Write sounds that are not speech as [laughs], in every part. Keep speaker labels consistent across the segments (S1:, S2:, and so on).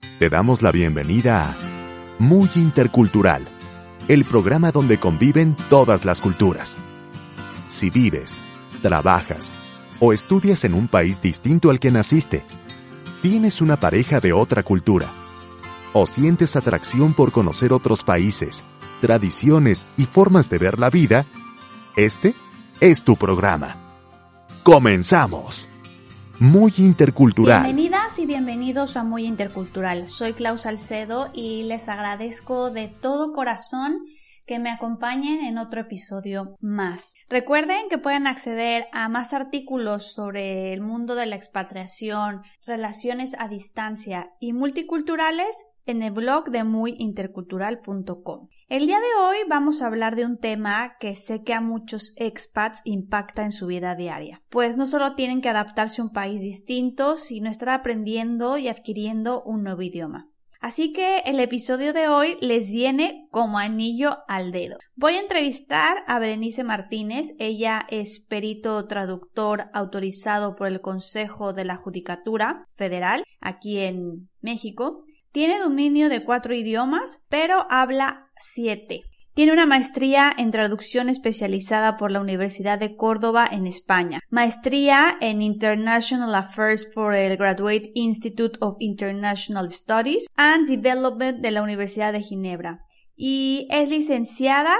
S1: Te damos la bienvenida a Muy Intercultural, el programa donde conviven todas las culturas. Si vives, trabajas o estudias en un país distinto al que naciste, tienes una pareja de otra cultura o sientes atracción por conocer otros países, tradiciones y formas de ver la vida, este es tu programa. Comenzamos. Muy intercultural.
S2: Y bienvenidos a Muy Intercultural. Soy Klaus Salcedo y les agradezco de todo corazón que me acompañen en otro episodio más. Recuerden que pueden acceder a más artículos sobre el mundo de la expatriación, relaciones a distancia y multiculturales en el blog de muyintercultural.com. El día de hoy vamos a hablar de un tema que sé que a muchos expats impacta en su vida diaria, pues no solo tienen que adaptarse a un país distinto, sino estar aprendiendo y adquiriendo un nuevo idioma. Así que el episodio de hoy les viene como anillo al dedo. Voy a entrevistar a Berenice Martínez. Ella es perito traductor autorizado por el Consejo de la Judicatura Federal aquí en México. Tiene dominio de cuatro idiomas, pero habla siete. Tiene una maestría en traducción especializada por la Universidad de Córdoba en España, maestría en International Affairs por el Graduate Institute of International Studies and Development de la Universidad de Ginebra y es licenciada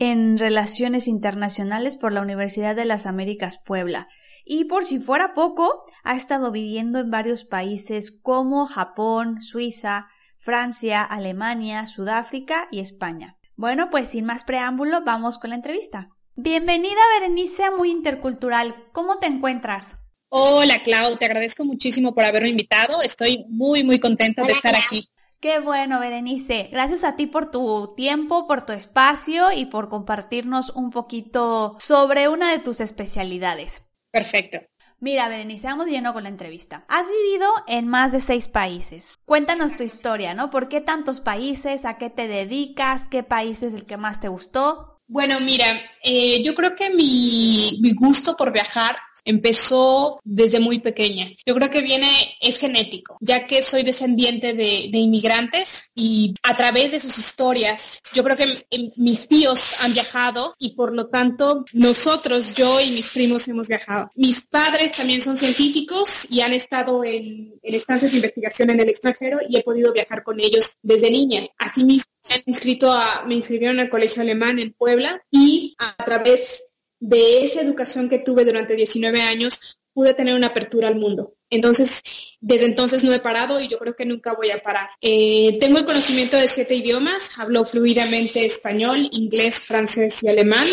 S2: en Relaciones Internacionales por la Universidad de las Américas Puebla. Y por si fuera poco, ha estado viviendo en varios países como Japón, Suiza, Francia, Alemania, Sudáfrica y España. Bueno, pues sin más preámbulo, vamos con la entrevista. Bienvenida Berenice a Muy Intercultural. ¿Cómo te encuentras?
S3: Hola Clau, te agradezco muchísimo por haberme invitado. Estoy muy, muy contenta de estar aquí.
S2: Qué bueno, Berenice. Gracias a ti por tu tiempo, por tu espacio y por compartirnos un poquito sobre una de tus especialidades.
S3: Perfecto.
S2: Mira, Berenice, vamos lleno con la entrevista. Has vivido en más de seis países. Cuéntanos tu historia, ¿no? ¿Por qué tantos países? ¿A qué te dedicas? ¿Qué país es el que más te gustó?
S3: Bueno, mira, eh, yo creo que mi, mi gusto por viajar empezó desde muy pequeña. Yo creo que viene, es genético, ya que soy descendiente de, inmigrantes y a través de sus historias, yo creo que mis tíos han viajado y por lo tanto nosotros, yo y mis primos hemos viajado. Mis padres también son científicos y han estado en, en estancias de investigación en el extranjero y he podido viajar con ellos desde niña. Asimismo, me, inscrito a, me inscribieron al colegio alemán en Puebla y a través de esa educación que tuve durante 19 años, pude tener una apertura al mundo. Entonces, desde entonces no he parado y yo creo que nunca voy a parar. Eh, tengo el conocimiento de siete idiomas, hablo fluidamente español, inglés, francés y alemán,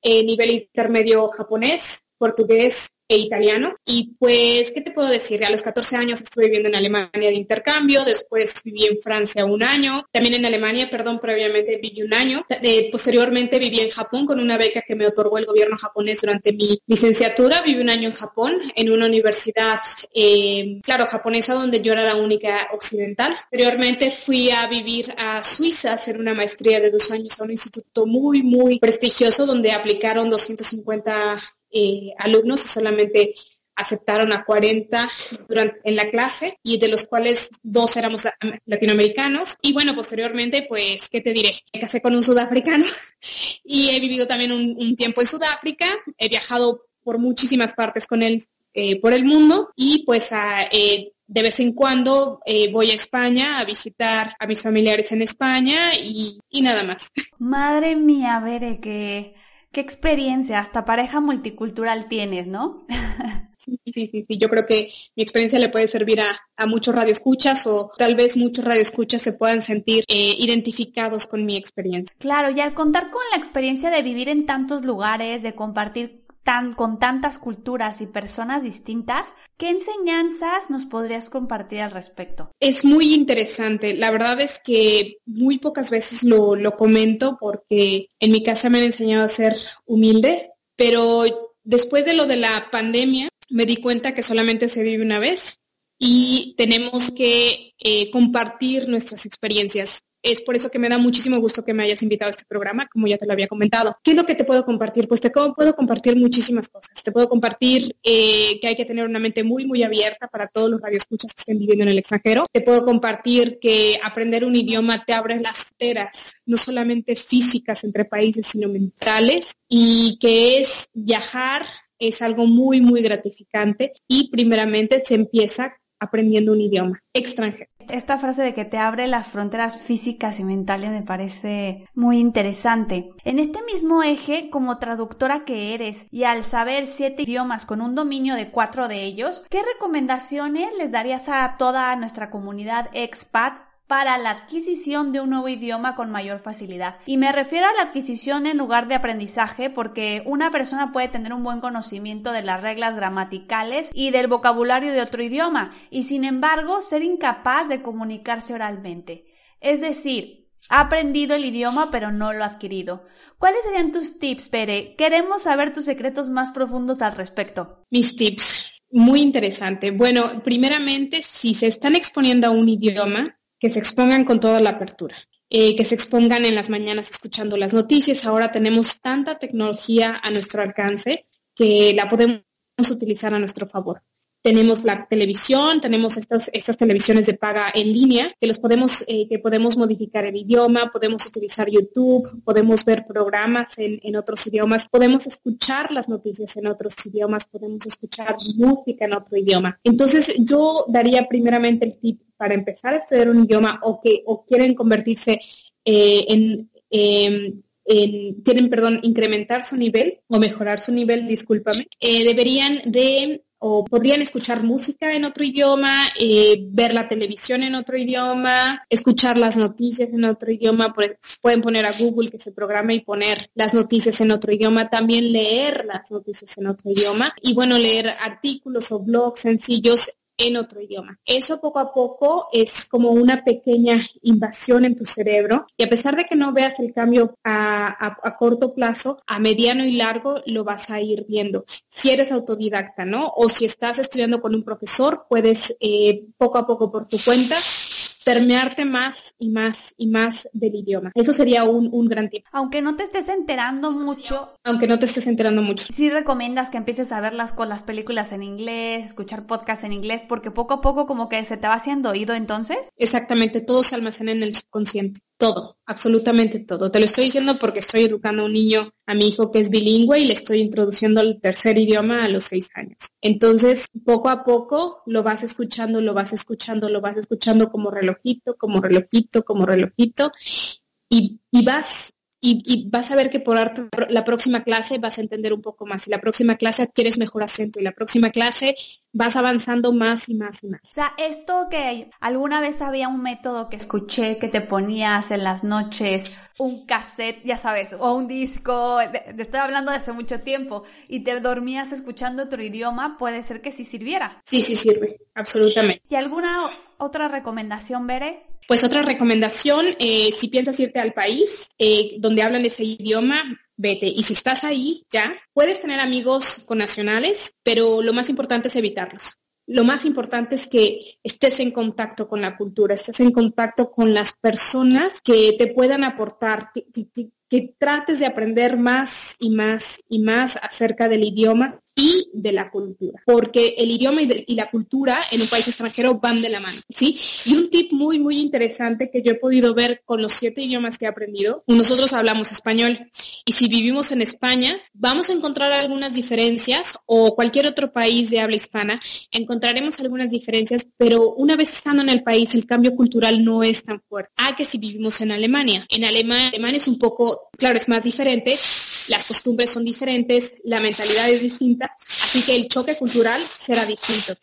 S3: eh, nivel intermedio japonés, portugués, e italiano. Y pues, ¿qué te puedo decir? A los 14 años estuve viviendo en Alemania de intercambio, después viví en Francia un año, también en Alemania, perdón, previamente viví un año. Eh, posteriormente viví en Japón con una beca que me otorgó el gobierno japonés durante mi licenciatura. Viví un año en Japón, en una universidad, eh, claro, japonesa, donde yo era la única occidental. Posteriormente fui a vivir a Suiza, a hacer una maestría de dos años a un instituto muy, muy prestigioso, donde aplicaron 250 eh, alumnos solamente aceptaron a 40 durante, en la clase y de los cuales dos éramos latinoamericanos. Y bueno, posteriormente, pues, ¿qué te diré? Me casé con un sudafricano [laughs] y he vivido también un, tiempo en Sudáfrica. He viajado por muchísimas partes con él eh, por el mundo y pues eh, de vez en cuando voy a España a visitar a mis familiares en España y, y nada más.
S2: Madre mía, Bere, que qué experiencia, hasta pareja multicultural tienes, ¿no? [laughs]
S3: Sí, sí, sí, sí. Yo creo que mi experiencia le puede servir a, a muchos radioescuchas o tal vez muchos radioescuchas se puedan sentir eh, identificados con mi experiencia.
S2: Claro, y al contar con la experiencia de vivir en tantos lugares, de compartir tan, con tantas culturas y personas distintas, ¿qué enseñanzas nos podrías compartir al respecto?
S3: Es muy interesante. La verdad es que muy pocas veces lo, lo comento porque en mi casa me han enseñado a ser humilde, pero después de lo de la pandemia me di cuenta que solamente se vive una vez y tenemos que eh, compartir nuestras experiencias. Es por eso que me da muchísimo gusto que me hayas invitado a este programa, como ya te lo había comentado. ¿Qué es lo que te puedo compartir? Pues te puedo compartir muchísimas cosas. Te puedo compartir eh, que hay que tener una mente muy, muy abierta para todos los radioescuchas que estén viviendo en el extranjero. Te puedo compartir que aprender un idioma te abre las fronteras, no solamente físicas entre países, sino mentales, y que es viajar es algo muy, muy gratificante y primeramente se empieza aprendiendo un idioma extranjero.
S2: Esta frase de que te abre las fronteras físicas y mentales me parece muy interesante. En este mismo eje, como traductora que eres y al saber siete idiomas con un dominio de cuatro de ellos, ¿qué recomendaciones les darías a toda nuestra comunidad expat para la adquisición de un nuevo idioma con mayor facilidad. Y me refiero a la adquisición en lugar de aprendizaje porque una persona puede tener un buen conocimiento de las reglas gramaticales y del vocabulario de otro idioma y sin embargo ser incapaz de comunicarse oralmente. Es decir, ha aprendido el idioma pero no lo ha adquirido. ¿Cuáles serían tus tips, Pere? Queremos saber tus secretos más profundos al respecto.
S3: Mis tips. Muy interesante. Bueno, primeramente, si se están exponiendo a un idioma, que se expongan con toda la apertura, eh, que se expongan en las mañanas escuchando las noticias. Ahora tenemos tanta tecnología a nuestro alcance que la podemos utilizar a nuestro favor tenemos la televisión, tenemos estas, estas televisiones de paga en línea, que los podemos, eh, que podemos modificar el idioma, podemos utilizar YouTube, podemos ver programas en, en, otros idiomas, podemos escuchar las noticias en otros idiomas, podemos escuchar música en otro idioma. Entonces yo daría primeramente el tip para empezar a estudiar un idioma o que o quieren convertirse eh, en, em, en, quieren, perdón, incrementar su nivel o mejorar su nivel, discúlpame, eh, deberían de o podrían escuchar música en otro idioma, eh, ver la televisión en otro idioma, escuchar las noticias en otro idioma, pueden poner a Google que se programa y poner las noticias en otro idioma, también leer las noticias en otro idioma y bueno, leer artículos o blogs sencillos en otro idioma. Eso poco a poco es como una pequeña invasión en tu cerebro y a pesar de que no veas el cambio a, corto plazo, a mediano y largo lo vas a ir viendo. Si eres autodidacta, ¿no? O si estás estudiando con un profesor, puedes eh, poco a poco por tu cuenta permearte más y más y más del idioma. Eso sería un, un gran tip.
S2: Aunque no te estés enterando mucho.
S3: Aunque no te estés enterando mucho.
S2: Sí recomiendas que empieces a ver las, las películas en inglés, escuchar podcasts en inglés, porque poco a poco como que se te va haciendo oído entonces.
S3: Exactamente, todo se almacena en el subconsciente. Todo, absolutamente todo. Te lo estoy diciendo porque estoy educando a un niño, a mi hijo que es bilingüe y le estoy introduciendo el tercer idioma a los seis años. Entonces, poco a poco lo vas escuchando, lo vas escuchando, lo vas escuchando como relojito, como relojito, como relojito y, y vas y, vas a ver que por la próxima clase vas a entender un poco más y la próxima clase adquieres mejor acento y la próxima clase vas avanzando más y más y más.
S2: O sea, esto que alguna vez había un método que escuché que te ponías en las noches un cassette, ya sabes, o un disco, te estoy hablando de hace mucho tiempo, y te dormías escuchando otro idioma, puede ser que sí sirviera.
S3: Sí, sí sirve, absolutamente.
S2: ¿Y alguna otra recomendación, Bere?
S3: Pues otra recomendación, eh, si piensas irte al país eh, donde hablan ese idioma, vete. Y si estás ahí ya, puedes tener amigos con nacionales, pero lo más importante es evitarlos. Lo más importante es que estés en contacto con la cultura, estés en contacto con las personas que te puedan aportar, que, que trates de aprender más y más y más acerca del idioma y de la cultura, porque el idioma y, la cultura en un país extranjero van de la mano, ¿sí? Y un tip muy, muy interesante que yo he podido ver con los siete idiomas que he aprendido, nosotros hablamos español y si vivimos en España, vamos a encontrar algunas diferencias o cualquier otro país de habla hispana, encontraremos algunas diferencias, pero una vez estando en el país, el cambio cultural no es tan fuerte. Ah, que si vivimos en Alemania. En Alemania, Alemania es un poco, claro, es más diferente, las costumbres son diferentes, la mentalidad es distinta, así que el choque cultural será distinto.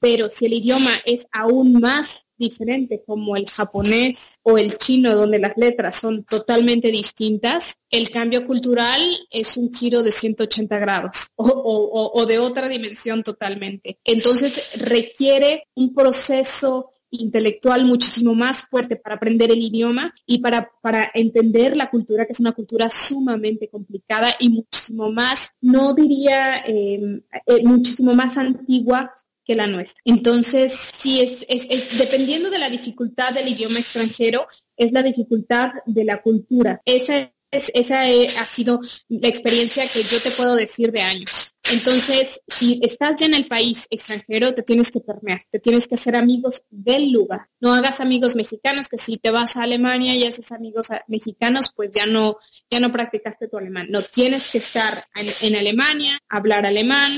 S3: Pero si el idioma es aún más diferente como el japonés o el chino, donde las letras son totalmente distintas, el cambio cultural es un giro de 180 grados o, de otra dimensión totalmente. Entonces requiere un proceso intelectual muchísimo más fuerte para aprender el idioma y para, para entender la cultura, que es una cultura sumamente complicada y muchísimo más, no diría em, eh, muchísimo más antigua que la nuestra. Entonces, sí, es, es, dependiendo de la dificultad del idioma extranjero, es la dificultad de la cultura. Esa esa ha sido la experiencia que yo te puedo decir de años. Entonces, si estás ya en el país extranjero, te tienes que permear, te tienes que hacer amigos del lugar. No hagas amigos mexicanos, que si te vas a Alemania y haces amigos mexicanos, pues ya no, ya no practicaste tu alemán. No, tienes que estar en, Alemania, hablar alemán,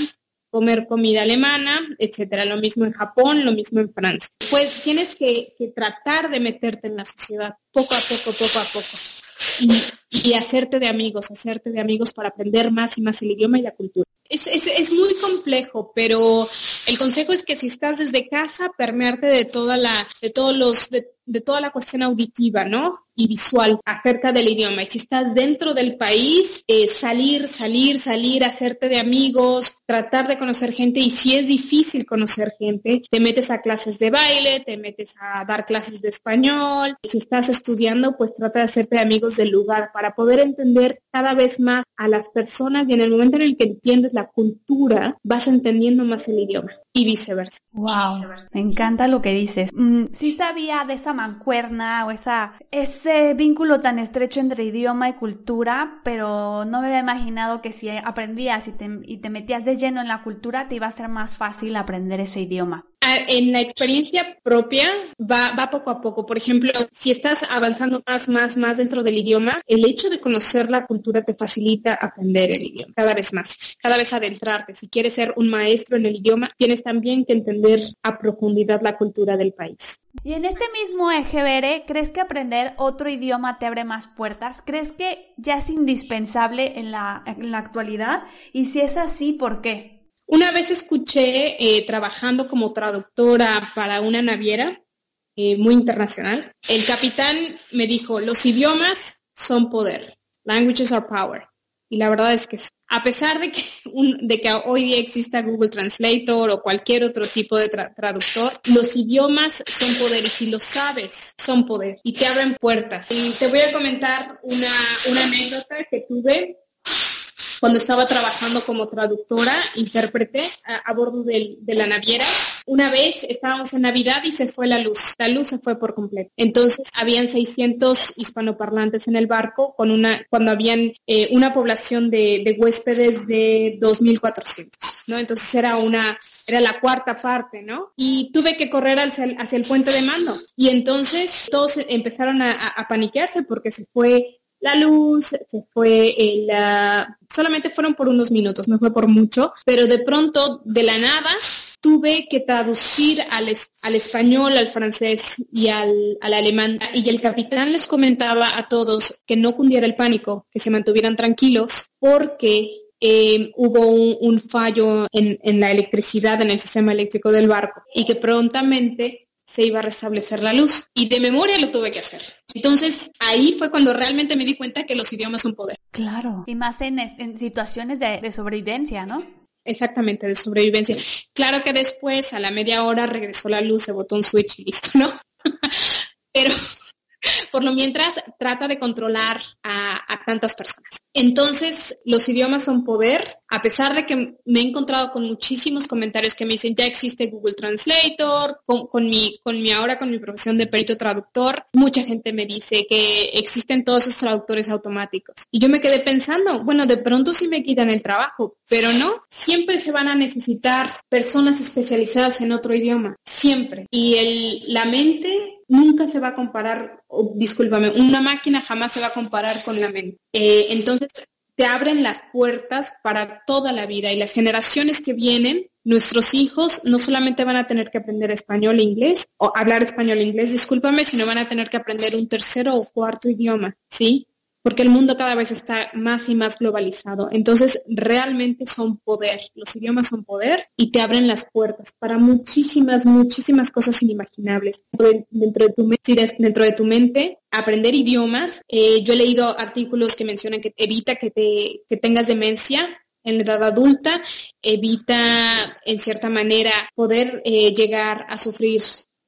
S3: comer comida alemana, etcétera. Lo mismo en Japón, lo mismo en Francia. Pues tienes que tratar de meterte en la sociedad poco a poco, poco a poco y, hacerte de amigos, hacerte de amigos para aprender más y más el idioma y la cultura. Es, es, muy complejo, pero el consejo es que si estás desde casa, permearte de toda la, de todos los, de toda la cuestión auditiva, ¿no? Y visual acerca del idioma. Y si estás dentro del país, eh, salir, salir, salir, hacerte de amigos, tratar de conocer gente. Y si es difícil conocer gente, te metes a clases de baile, te metes a dar clases de español. Si estás estudiando, pues trata de hacerte de amigos del lugar para poder entender cada vez más a las personas y en el momento en el que entiendes la cultura, vas entendiendo más el idioma y viceversa.
S2: Wow, me encanta lo que dices. Mm, sí sabía de esa mancuerna o esa, ese vínculo tan estrecho entre idioma y cultura, pero no me había imaginado que si aprendías y te, y te metías de lleno en la cultura, te iba a ser más fácil aprender ese idioma.
S3: En la experiencia propia va, poco a poco. Por ejemplo, si estás avanzando más, más, más dentro del idioma, el hecho de conocer la cultura te facilita aprender el idioma cada vez más, cada vez adentrarte. Si quieres ser un maestro en el idioma, tienes también que entender a profundidad la cultura del país.
S2: Y en este mismo eje, Bere, ¿crees que aprender otro idioma te abre más puertas? ¿Crees que ya es indispensable en la actualidad? Y si es así, ¿por qué?
S3: Una vez escuché, eh, trabajando como traductora para una naviera eh, muy internacional, el capitán me dijo, los idiomas son poder, languages are power. Y la verdad es que a pesar de que, [laughs] de que hoy día exista Google Translator o cualquier otro tipo de traductor, los idiomas son poder y si lo sabes, son poder y te abren puertas. Y te voy a comentar una, una anécdota que tuve cuando estaba trabajando como traductora, intérprete a, bordo de la naviera. Una vez estábamos en Navidad y se fue la luz. La luz se fue por completo. Entonces habían 600 hispanoparlantes en el barco con una, cuando habían eh, una población de, huéspedes de 2.400, ¿no? Entonces era una, era la cuarta parte, ¿no? Y tuve que correr hacia el, hacia el puente de mando. Y entonces todos empezaron a, a paniquearse porque se fue la luz, se fue el, solamente fueron por unos minutos, no fue por mucho, pero de pronto, de la nada, tuve que traducir al, al español, al francés y al, al, alemán. Y el capitán les comentaba a todos que no cundiera el pánico, que se mantuvieran tranquilos, porque eh, hubo un, fallo en, la electricidad, en el sistema eléctrico del barco, y que prontamente se iba a restablecer la luz. Y de memoria lo tuve que hacer. Entonces ahí fue cuando realmente me di cuenta que los idiomas son poder.
S2: Claro. Y más en, en situaciones de, de sobrevivencia, ¿no?
S3: Exactamente, de sobrevivencia. Claro que después, a la media hora, regresó la luz, se botó un switch y listo, ¿no? [laughs] Pero por lo mientras trata de controlar a, tantas personas. Entonces, los idiomas son poder, a pesar de que me he encontrado con muchísimos comentarios que me dicen, ya existe Google Translator, con, mi, con mi ahora con mi profesión de perito traductor, mucha gente me dice que existen todos esos traductores automáticos. Y yo me quedé pensando, bueno, de pronto sí me quitan el trabajo, pero no, siempre se van a necesitar personas especializadas en otro idioma, siempre. Y el, la mente nunca se va a comparar, discúlpame, una máquina jamás se va a comparar con la mente. Eh, entonces, te abren las puertas para toda la vida y las generaciones que vienen, nuestros hijos no solamente van a tener que aprender español e inglés, o hablar español e inglés, discúlpame, sino van a tener que aprender un tercero o cuarto idioma, ¿sí? Porque el mundo cada vez está más y más globalizado. Entonces, realmente son poder. Los idiomas son poder y te abren las puertas para muchísimas, muchísimas cosas inimaginables. Dentro de tu, dentro de tu mente, aprender idiomas. Eh, yo he leído artículos que mencionan que evita que, te, que tengas demencia, en la edad adulta, evita en cierta manera poder eh, llegar a sufrir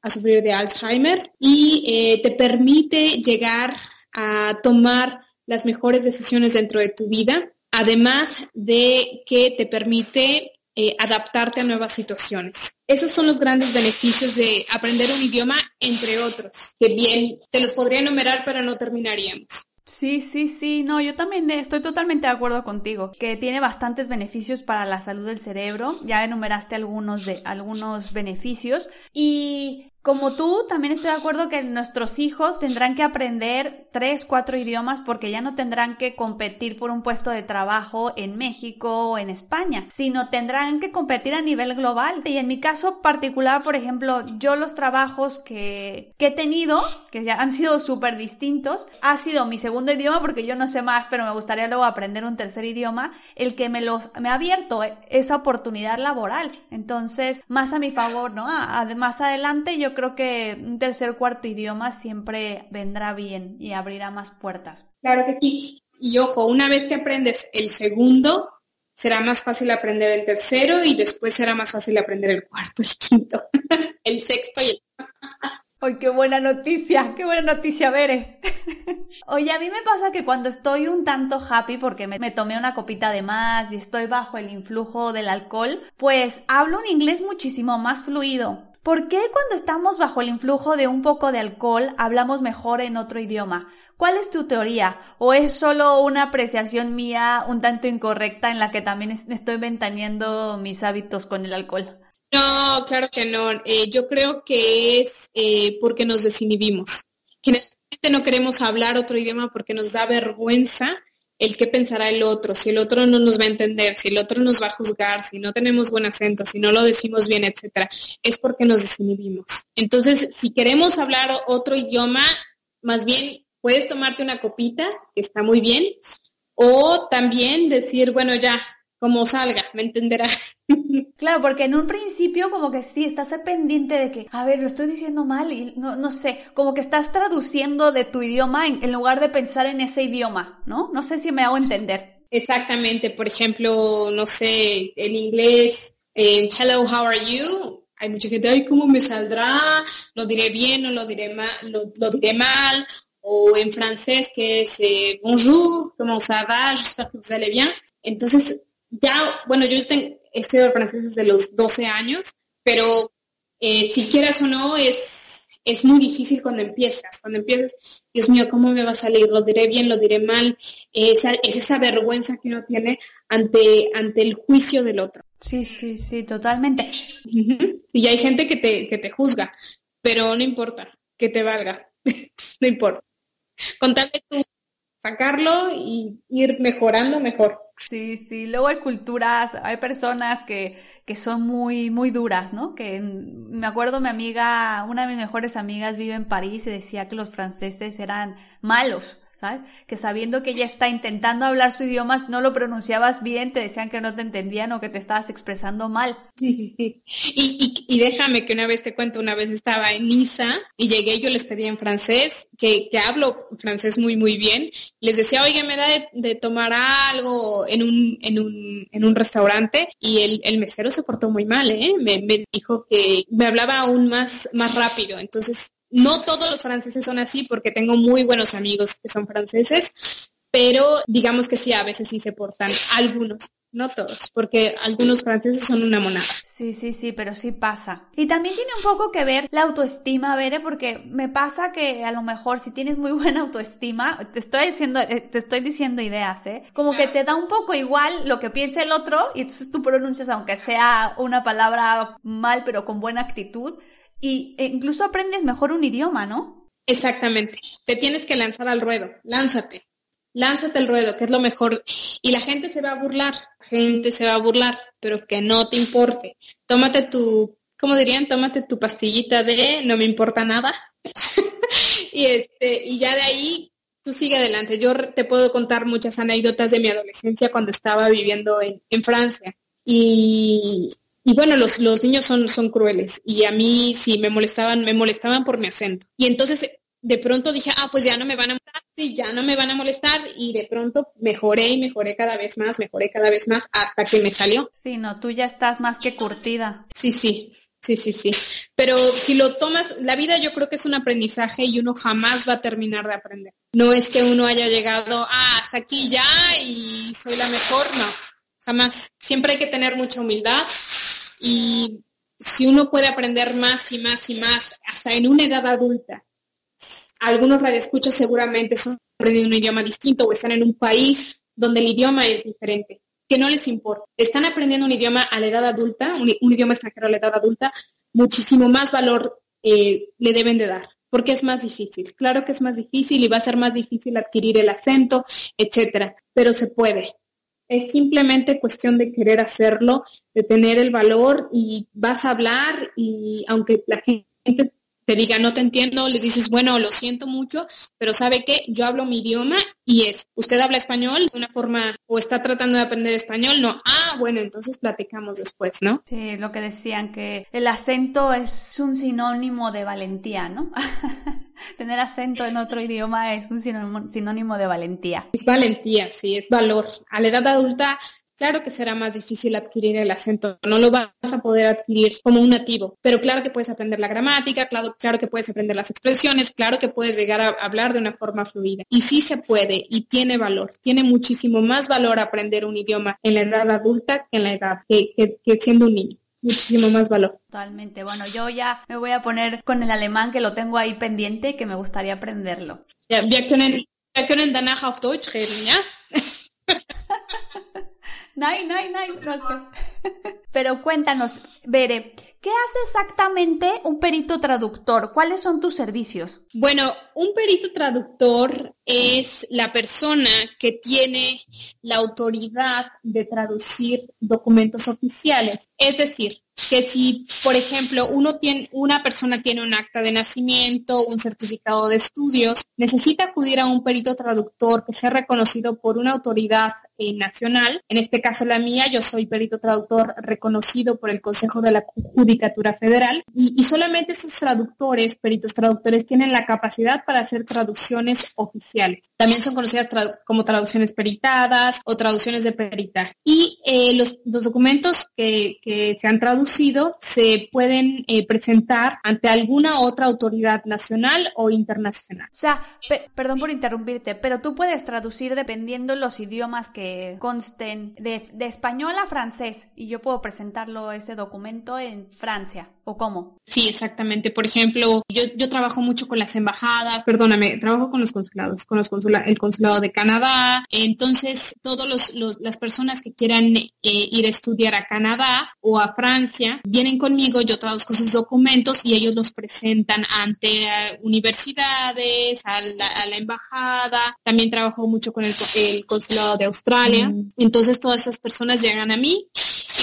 S3: a sufrir de Alzheimer y eh, te permite llegar a tomar las mejores decisiones dentro de tu vida, además de que te permite eh, adaptarte a nuevas situaciones. Esos son los grandes beneficios de aprender un idioma, entre otros, que bien te los podría enumerar, pero no terminaríamos.
S2: Sí, sí, sí, no, yo también estoy totalmente de acuerdo contigo, que tiene bastantes beneficios para la salud del cerebro, ya enumeraste algunos de algunos beneficios y como tú, también estoy de acuerdo que nuestros hijos tendrán que aprender tres, cuatro idiomas porque ya no tendrán que competir por un puesto de trabajo en México o en España, sino tendrán que competir a nivel global. Y en mi caso particular, por ejemplo, yo los trabajos que, he tenido, que ya han sido súper distintos, ha sido mi segundo idioma porque yo no sé más, pero me gustaría luego aprender un tercer idioma, el que me, los, me ha abierto esa oportunidad laboral. Entonces, más a mi favor, ¿no? Más adelante yo creo que un tercer cuarto idioma siempre vendrá bien y abrirá más puertas.
S3: Claro que sí. Y ojo, una vez que aprendes el segundo, será más fácil aprender el tercero y después será más fácil aprender el cuarto, el quinto, [laughs] el sexto y el... [laughs]
S2: ¡Ay, qué buena noticia! ¡Qué buena noticia, Bere! [laughs] Oye, a mí me pasa que cuando estoy un tanto happy porque me, me, tomé una copita de más y estoy bajo el influjo del alcohol, pues hablo un inglés muchísimo más fluido. ¿Por qué cuando estamos bajo el influjo de un poco de alcohol hablamos mejor en otro idioma? ¿Cuál es tu teoría? ¿O es solo una apreciación mía un tanto incorrecta en la que también estoy ventaneando mis hábitos con el alcohol?
S3: No, claro que no. Eh, yo creo que es eh, porque nos desinhibimos. Generalmente no queremos hablar otro idioma porque nos da vergüenza el qué pensará el otro, si el otro no nos va a entender, si el otro nos va a juzgar, si no tenemos buen acento, si no lo decimos bien, etcétera, es porque nos desinhibimos. Entonces, si queremos hablar otro idioma, más bien puedes tomarte una copita, que está muy bien, o también decir, bueno, ya, como salga, me entenderá. [laughs]
S2: Claro, porque en un principio como que sí, estás pendiente de que, a ver, lo estoy diciendo mal y no, no sé, como que estás traduciendo de tu idioma en, lugar de pensar en ese idioma, ¿no? No sé si me hago entender.
S3: Exactamente, por ejemplo, no sé, en inglés, hello, how are you? Hay mucha gente, ay, ¿cómo me saldrá? ¿Lo diré bien o lo diré mal? Lo, diré mal? O en francés, que es eh, bonjour, comment ça va? J'espère que vous allez bien. Entonces, ya, bueno, yo tengo, estudiado francés desde los 12 años, pero eh, si quieras o no, es, es muy difícil cuando empiezas. Cuando empiezas, Dios mío, ¿cómo me va a salir? ¿Lo diré bien? ¿Lo diré mal? es esa vergüenza que uno tiene ante, ante el juicio del otro.
S2: Sí, sí, sí, totalmente.
S3: Y hay gente que te, que te juzga, pero no importa, que te valga, [laughs] no importa. Contame tú, sacarlo y ir mejorando mejor.
S2: Sí, sí, luego hay culturas, hay personas que, que son muy, muy duras, ¿no? Que me acuerdo mi amiga, una de mis mejores amigas vive en París y decía que los franceses eran malos, que sabiendo que ella está intentando hablar su idioma, no lo pronunciabas bien, te decían que no te entendían o que te estabas expresando mal. [laughs]
S3: Y, déjame que una vez te cuento, una vez estaba en Niza y llegué, yo les pedí en francés, que, hablo francés muy, muy bien. Les decía, oye, me da de, tomar algo en un, en un, en un restaurante y el, el mesero se portó muy mal, ¿eh? Me, me dijo que me hablaba aún más, más rápido. Entonces, no todos los franceses son así porque tengo muy buenos amigos que son franceses, pero digamos que sí, a veces sí se portan algunos, no todos, porque algunos franceses son una monada.
S2: Sí, sí, sí, pero sí pasa. Y también tiene un poco que ver la autoestima, Bere, porque me pasa que a lo mejor si tienes muy buena autoestima, te estoy diciendo, eh, te estoy diciendo ideas, ¿eh? Como que te da un poco igual lo que piense el otro y entonces tú pronuncias aunque sea una palabra mal, pero con buena actitud y e incluso aprendes mejor un idioma, ¿no?
S3: Exactamente. Te tienes que lanzar al ruedo. Lánzate. Lánzate al ruedo, que es lo mejor. Y la gente se va a burlar. La gente se va a burlar, pero que no te importe. Tómate tu, ¿cómo dirían? Tómate tu pastillita de no me importa nada. [laughs] y este, y ya de ahí tú sigue adelante. Yo te puedo contar muchas anécdotas de mi adolescencia cuando estaba viviendo en, Francia. Y, bueno, los, los niños son, son crueles y a mí sí me molestaban, me molestaban por mi acento. Y entonces de pronto dije, ah, pues ya no me van a molestar, sí, ya no me van a molestar y de pronto mejoré y mejoré cada vez más, mejoré cada vez más hasta que me salió.
S2: Sí, no, tú ya estás más que curtida.
S3: Sí, sí, sí, sí, sí. Pero si lo tomas, la vida yo creo que es un aprendizaje y uno jamás va a terminar de aprender. No es que uno haya llegado, ah, hasta aquí ya y soy la mejor, no, jamás. Siempre hay que tener mucha humildad y si uno puede aprender más y más y más, hasta en una edad adulta, algunos radioescuchos seguramente son aprendiendo un idioma distinto o están en un país donde el idioma es diferente, que no les importa. Están aprendiendo un idioma a la edad adulta, un, idioma extranjero a la edad adulta, muchísimo más valor eh, le deben de dar, porque es más difícil. Claro que es más difícil y va a ser más difícil adquirir el acento, etcétera, pero se puede. Es simplemente cuestión de querer hacerlo, de tener el valor y vas a hablar y aunque la gente te diga no te entiendo, les dices, bueno, lo siento mucho, pero sabe que yo hablo mi idioma y es, usted habla español de una forma o está tratando de aprender español, no, ah, bueno, entonces platicamos después, ¿no?
S2: Sí, lo que decían, que el acento es un sinónimo de valentía, ¿no? [laughs] Tener acento en otro idioma es un sinónimo de valentía.
S3: Es valentía, sí, es valor. A la edad adulta Claro que será más difícil adquirir el acento, no lo vas a poder adquirir como un nativo, pero claro que puedes aprender la gramática, claro, claro que puedes aprender las expresiones, claro que puedes llegar a hablar de una forma fluida. Y sí se puede y tiene valor, tiene muchísimo más valor aprender un idioma en la edad adulta que en la edad que, siendo un niño muchísimo más valor.
S2: Totalmente. Bueno, yo ya me voy a poner con el alemán que lo tengo ahí pendiente que me gustaría aprenderlo.
S3: Ja, wir können, wir können danach auf Deutsch reden, ¿ya? [laughs] [laughs]
S2: Pero cuéntanos, Bere, ¿qué hace exactamente un perito traductor? ¿Cuáles son tus servicios?
S3: Bueno, un perito traductor es la persona que tiene la autoridad de traducir documentos oficiales. Es decir, que si, por ejemplo, uno tiene, una persona tiene un acta de nacimiento, un certificado de estudios, necesita acudir a un perito traductor que sea reconocido por una autoridad eh, nacional. En este caso la mía, yo soy perito traductor reconocido por el Consejo de la Judicatura Federal y, solamente esos traductores, peritos traductores, tienen la capacidad para hacer traducciones oficiales. También son conocidas como traducciones peritadas o traducciones de peritaje. Y eh, los, los, documentos que, que se han traducido se pueden eh, presentar ante alguna otra autoridad nacional o internacional.
S2: O sea, perdón por interrumpirte, pero tú puedes traducir dependiendo los idiomas que consten de, de español a francés y yo puedo presentarlo ese documento en Francia. ¿O cómo?
S3: Sí, exactamente. Por ejemplo, yo, yo trabajo mucho con las embajadas, perdóname, trabajo con los consulados, con los consula, el consulado de Canadá. Entonces, todas los, las personas que quieran eh, ir a estudiar a Canadá o a Francia, vienen conmigo, yo traduzco sus documentos y ellos los presentan ante eh, universidades, a la, embajada, también trabajo mucho con el, consulado de Australia, mm. entonces todas estas personas llegan a mí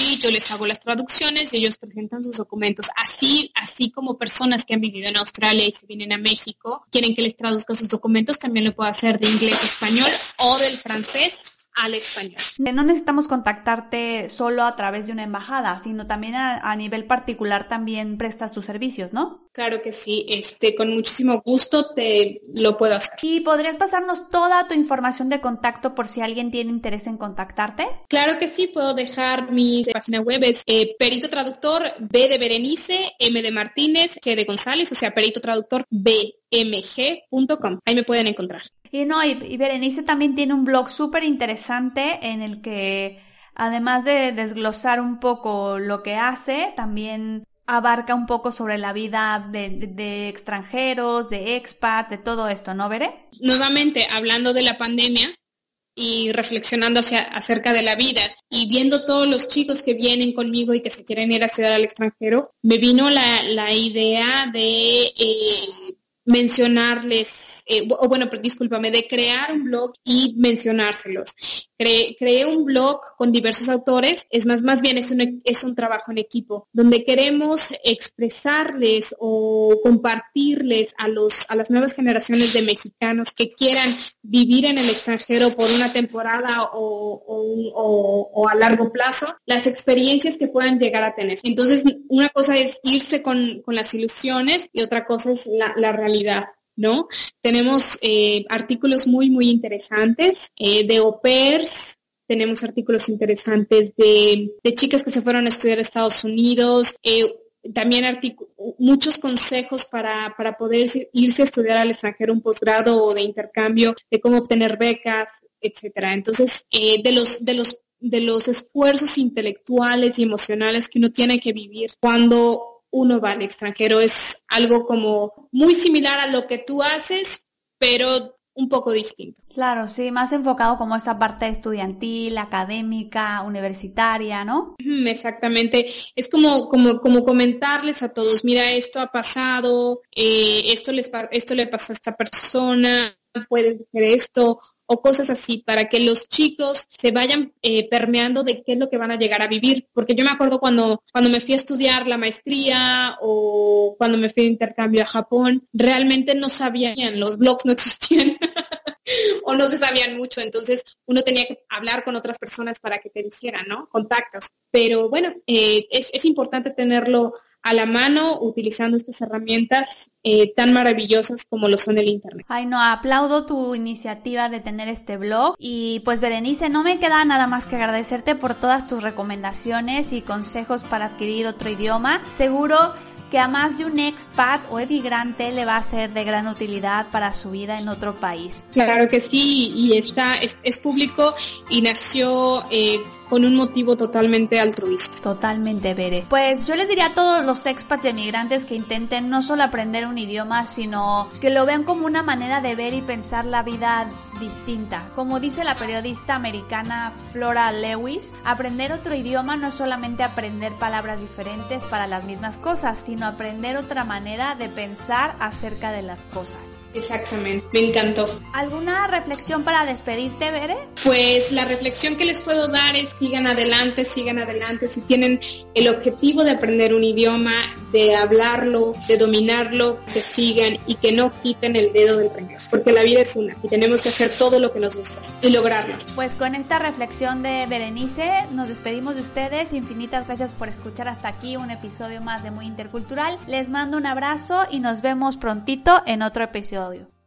S3: y yo les hago las traducciones y ellos presentan sus documentos. Así, así como personas que han vivido en Australia y se vienen a México, quieren que les traduzca sus documentos, también lo puedo hacer de inglés a español o del francés al español.
S2: No necesitamos contactarte solo a través de una embajada, sino también a, nivel particular también prestas tus servicios, ¿no?
S3: Claro que sí, este, con muchísimo gusto te lo puedo hacer.
S2: ¿Y podrías pasarnos toda tu información de contacto por si alguien tiene interés en contactarte?
S3: Claro que sí, puedo dejar mi página web, es eh, Perito Traductor B de Berenice, M de Martínez, G de González, o sea, Perito Traductor bmg.com. Ahí me pueden encontrar.
S2: Y no, y, Berenice también tiene un blog súper interesante en el que, además de desglosar un poco lo que hace, también abarca un poco sobre la vida de, extranjeros, de expats, de todo esto, ¿no, Bere?
S3: Nuevamente, hablando de la pandemia y reflexionando hacia, acerca de la vida y viendo todos los chicos que vienen conmigo y que se quieren ir a estudiar al extranjero, me vino la, idea de eh, mencionarles, eh, o bueno, discúlpame, de crear un blog y mencionárselos. creé un blog con diversos autores, es más, más bien es un, es un trabajo en equipo, donde queremos expresarles o compartirles a, los, a las nuevas generaciones de mexicanos que quieran vivir en el extranjero por una temporada o, a largo plazo, las experiencias que puedan llegar a tener. Entonces, una cosa es irse con, las ilusiones y otra cosa es la realidad ¿no? Tenemos eh, artículos muy, muy interesantes eh, de au tenemos artículos interesantes de, chicas que se fueron a estudiar a Estados Unidos, eh, también muchos consejos para, poder irse a estudiar al extranjero un posgrado o de intercambio, de cómo obtener becas, etcétera. Entonces, de los, de los de los esfuerzos intelectuales y emocionales que uno tiene que vivir cuando uno va al extranjero. Es algo como muy similar a lo que tú haces, pero un poco distinto.
S2: Claro, sí, más enfocado como esa parte estudiantil, académica, universitaria, ¿no?
S3: Exactamente. Es como, como, como comentarles a todos, mira, esto ha pasado, eh, esto, les, esto le pasó a esta persona, puedes hacer esto, o cosas así, para que los chicos se vayan eh, permeando de qué es lo que van a llegar a vivir. Porque yo me acuerdo cuando, cuando me fui a estudiar la maestría o cuando me fui de intercambio a Japón, realmente no sabían, los blogs no existían. [laughs] o no se sabían mucho, entonces uno tenía que hablar con otras personas para que te dijeran, ¿no? Contactos. Pero bueno, eh, es, es importante tenerlo a la mano utilizando estas herramientas eh, tan maravillosas como lo son el Internet.
S2: Ay, no, aplaudo tu iniciativa de tener este blog y pues Berenice, no me queda nada más que agradecerte por todas tus recomendaciones y consejos para adquirir otro idioma. Seguro que a más de un expat o emigrante le va a ser de gran utilidad para su vida en otro país.
S3: Claro que sí, y está, es, público y nació eh, con un motivo totalmente altruista.
S2: Totalmente, Bere. Pues yo les diría a todos los expats y emigrantes que intenten no solo aprender un idioma, sino que lo vean como una manera de ver y pensar la vida distinta. Como dice la periodista americana Flora Lewis, aprender otro idioma no es solamente aprender palabras diferentes para las mismas cosas, sino aprender otra manera de pensar acerca de las cosas.
S3: Exactamente, me encantó.
S2: ¿Alguna reflexión para despedirte, Bere?
S3: Pues la reflexión que les puedo dar es sigan adelante, sigan adelante. Si tienen el objetivo de aprender un idioma, de hablarlo, de dominarlo, que sigan y que no quiten el dedo del renglón. Porque la vida es una y tenemos que hacer todo lo que nos gusta y lograrlo.
S2: Pues con esta reflexión de Berenice, nos despedimos de ustedes. Infinitas gracias por escuchar hasta aquí un episodio más de Muy Intercultural. Les mando un abrazo y nos vemos prontito en otro episodio. Petróleo.